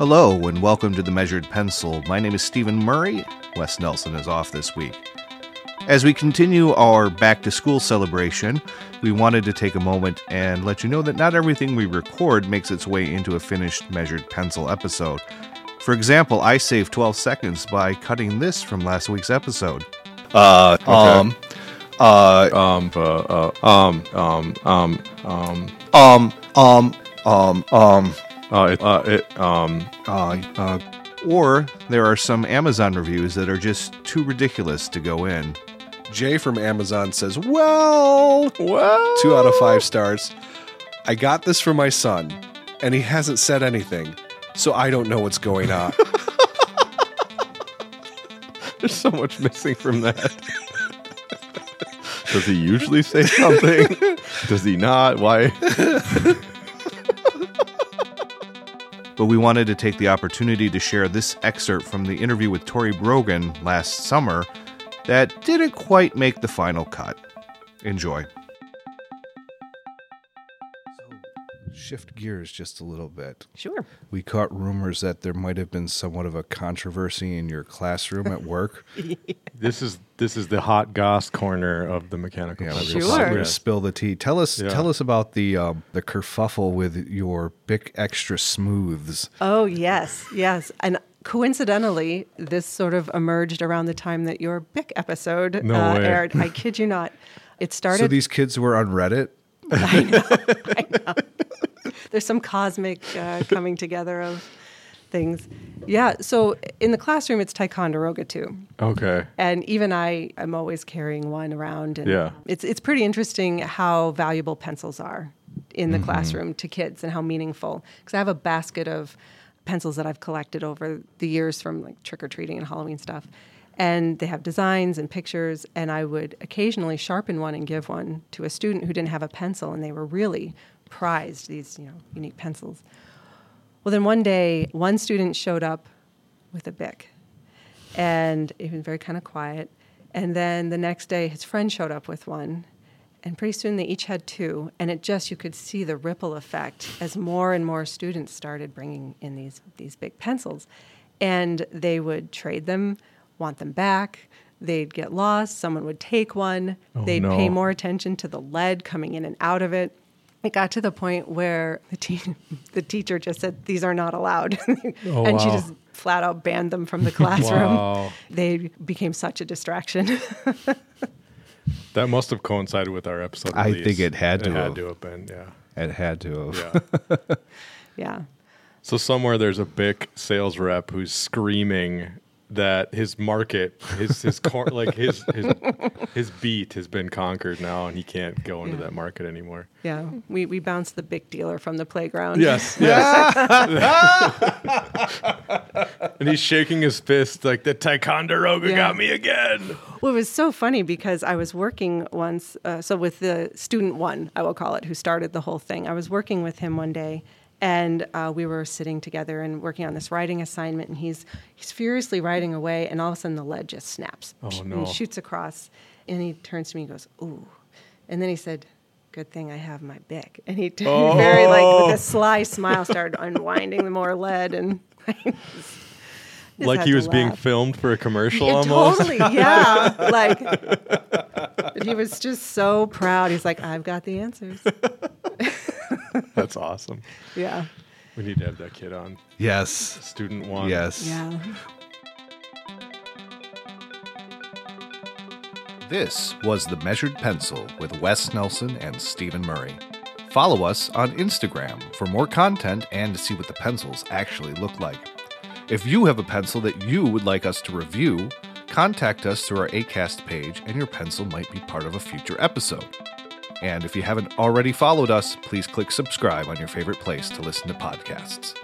Hello, and welcome to the Measured Pencil. My name is Stephen Murray. Wes Nelson is off this week. As we continue our back to school celebration, we wanted to take a moment and let you know that not everything we record makes its way into a finished Measured Pencil episode. For example, I saved 12 seconds by cutting this from last week's episode. Uh, um, uh, Um, uh, uh, um, um, um, um, um, um, um, um, uh, it, uh, it, um, Uh, uh, or there are some Amazon reviews that are just too ridiculous to go in. Jay from Amazon says, Well, well, two out of five stars. I got this for my son, and he hasn't said anything, so I don't know what's going on. There's so much missing from that. Does he usually say something? Does he not? Why? But we wanted to take the opportunity to share this excerpt from the interview with Tory Brogan last summer that didn't quite make the final cut. Enjoy. Shift gears just a little bit. Sure. We caught rumors that there might have been somewhat of a controversy in your classroom at work. This is this is the hot goss corner of the mechanical. Yeah, pencil we're Sure. gonna- podcast. we're gonna spill the tea. Tell us, Yeah. tell us about the um, the kerfuffle with your Bic Xtra-Smooths. Oh, yes, yes. And coincidentally, this sort of emerged around the time that your Bic episode No uh, aired. I kid you not. It started. So these kids were on Reddit. there's some cosmic uh, coming together of things. Yeah. So in the classroom, it's Ticonderoga too. Okay. And even I am always carrying one around. And Yeah. it's it's pretty interesting how valuable pencils are in the classroom to kids and how meaningful. Because I have a basket of pencils that I've collected over the years from like trick or treating and Halloween stuff. And they have designs and pictures, and I would occasionally sharpen one and give one to a student who didn't have a pencil, and they were really prized these, you know, unique pencils. Well, then one day, one student showed up with a Bic, and he was very kind of quiet. And then the next day, his friend showed up with one, and pretty soon they each had two. And it just you could see the ripple effect as more and more students started bringing in these these Bic pencils, and they would trade them, want them back. They'd get lost. Someone would take one. Oh, They'd pay more attention to the lead coming in and out of it. It got to the point where the, te- the teacher just said, "These are not allowed," Oh, and she just flat out banned them from the classroom. Wow. They became such a distraction. That must have coincided with our episode. I release. think it had to It have. had to have been. Yeah. It had to have. Yeah. yeah. So somewhere there's a Bic sales rep who's screaming that his market, his his cor- like his his his beat has been conquered now, and he can't go into Yeah. that market anymore. Yeah, we, we bounced the big dealer from the playground. Yes, yes. and he's shaking his fist like the Ticonderoga Yeah. got me again. Well, it was so funny because I was working once, uh, so with the student one, I will call it, who started the whole thing. I was working with him one day, and uh, we were sitting together and working on this writing assignment, and he's he's furiously writing away, and all of a sudden the lead just snaps Oh, and no. shoots across, and he turns to me and goes, "Ooh," and then he said. Good thing I have my Bic, and he very like with a sly smile started unwinding the more lead, and like he was being filmed for a commercial Yeah, almost. Totally, yeah. like he was just so proud. He's like, I've got the answers. That's awesome. Yeah. We need to have that kid on. Yes. Student one. Yes. Yeah. This was The Measured Pencil with Wes Nelson and Stephen Murray. Follow us on Instagram for more content and to see what the pencils actually look like. If you have a pencil that you would like us to review, contact us through our ACAST page and your pencil might be part of a future episode. And if you haven't already followed us, please click subscribe on your favorite place to listen to podcasts.